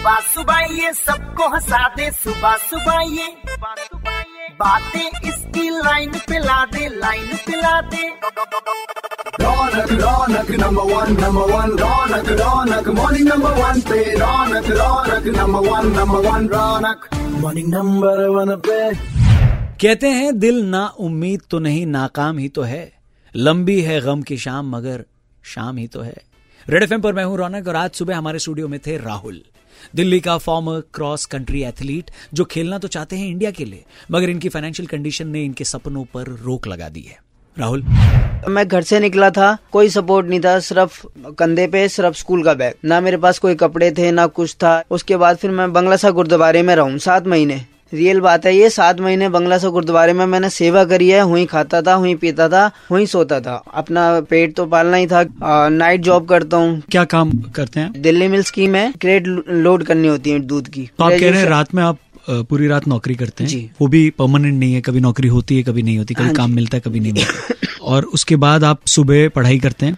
सुबह सुबह ये सबको हंसा दे सुबह सुबह ये बातें इसकी लाइन पे ला दे लाइन पे ला दे। Raunak Raunak number one number one Raunak Raunak morning number one पे। Raunak Raunak number one number one Raunak morning number one पे। कहते हैं दिल ना उम्मीद तो नहीं नाकाम ही तो है। लंबी है गम की शाम मगर शाम ही तो है। रेड एफ़ पर मैं हूँ रौनक और आज सुबह हमारे स्टूडियो में थे राहुल। दिल्ली का फॉर्मर क्रॉस कंट्री एथलीट जो खेलना तो चाहते हैं इंडिया के लिए, मगर इनकी फाइनेंशियल कंडीशन ने इनके सपनों पर रोक लगा दी है। राहुल? मैं घर से निकला था, कोई सपोर्ट नहीं था, सिर्फ़ कंधे पे, सिर्फ़ स्कूल का बैग ना मेरे पास कोई कपड़े थे, ना कुछ था। उसके बाद फिर मैं बंगला सा गुरुद्वारे में रहूँ सात महीने। रियल बात है ये सात महीने बंगला सा गुरुद्वारे में मैंने सेवा करी है वहीं खाता था वहीं पीता था वहीं सोता था। अपना पेट तो पालना ही था आ, नाइट जॉब करता हूँ। क्या काम करते हैं? दिल्ली मिल स्कीम है क्रेट लोड करनी होती है दूध की। तो आप कह रहे हैं रात में आप पूरी रात नौकरी करते हैं? वो भी परमानेंट नहीं है कभी नौकरी होती है कभी नहीं होती कभी हाँ काम मिलता है कभी नहीं मिलता। और उसके बाद आप सुबह पढ़ाई करते हैं।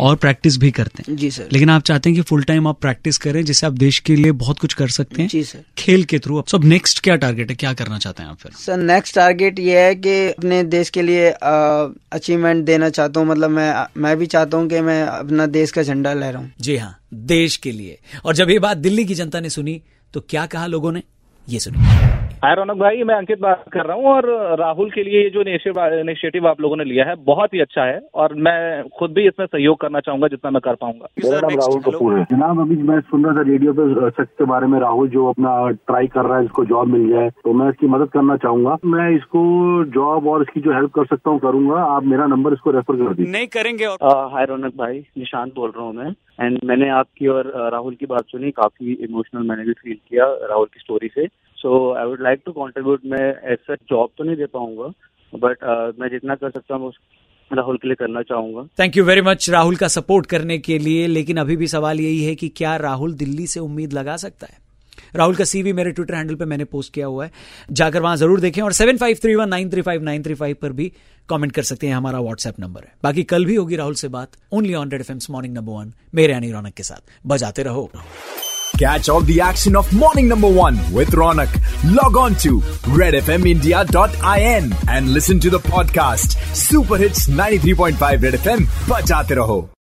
और प्रैक्टिस भी करते हैं। जी सर लेकिन आप चाहते हैं कि फुल टाइम आप प्रैक्टिस करें जिससे आप देश के लिए बहुत कुछ कर सकते हैं। जी सर खेल के थ्रू सब नेक्स्ट क्या टारगेट है? क्या करना चाहते हैं आप फिर? सर नेक्स्ट टारगेट ये है कि अपने देश के लिए अचीवमेंट देना चाहता हूँ। मतलब मैं मैं भी चाहता हूँ कि मैं अपना देश का झंडा लहराऊं। जी हाँ देश के लिए। और जब ये बात दिल्ली की जनता ने सुनी तो क्या कहा लोगों ने? ये सुनिए हाय रौनक भाई मैं अंकित बात कर रहा हूँ और राहुल के लिए ये जो इनिशिएटिव आप लोगों ने लिया है बहुत ही अच्छा है और मैं खुद भी इसमें सहयोग करना चाहूँगा जितना मैं कर पाऊँगा। मेरा नाम राहुल कपूर है। जनाब अभी मैं सुन रहा था रेडियो पे शख्स के बारे में राहुल जो अपना ट्राई कर रहा है इसको जॉब मिल जाए तो मैं इसकी मदद करना चाहूँगा। मैं इसको जॉब और इसकी जो हेल्प कर सकता हूँ करूँगा। आप मेरा नंबर इसको रेफर कर दीजिए। नहीं करेंगे हाय रौनक भाई निशांत बोल रहा हूँ मैं। एंड मैंने आपकी और राहुल की बात सुनी काफ़ी इमोशनल मैंने भी फील किया राहुल की स्टोरी से। So I would like to contribute मैं ऐसा जॉब तो नहीं दे पाऊँगा बट uh, मैं जितना कर सकता हूँ राहुल के लिए करना चाहूँगा। Thank you very much Rahul का सपोर्ट करने के लिए लेकिन अभी भी सवाल यही है कि क्या राहुल दिल्ली से उम्मीद लगा सकता है? राहुल का सीवी मेरे ट्विटर हैंडल पे मैंने पोस्ट किया हुआ है। जाकर वहाँ ज़रूर देखें और seven five three one nine three five nine three five पर भी कमेंट कर सकते हैं हमारा व्हाट्सएप नंबर है। बाकी कल भी होगी राहुल से बात only on red F morning number one मेरे यानी रौनक के साथ। बजाते रहो। Catch all the action of morning number one with Ronak. Log on to redfmindia.in and listen to the podcast Super Hits 93.5 Red FM. Bajate raho.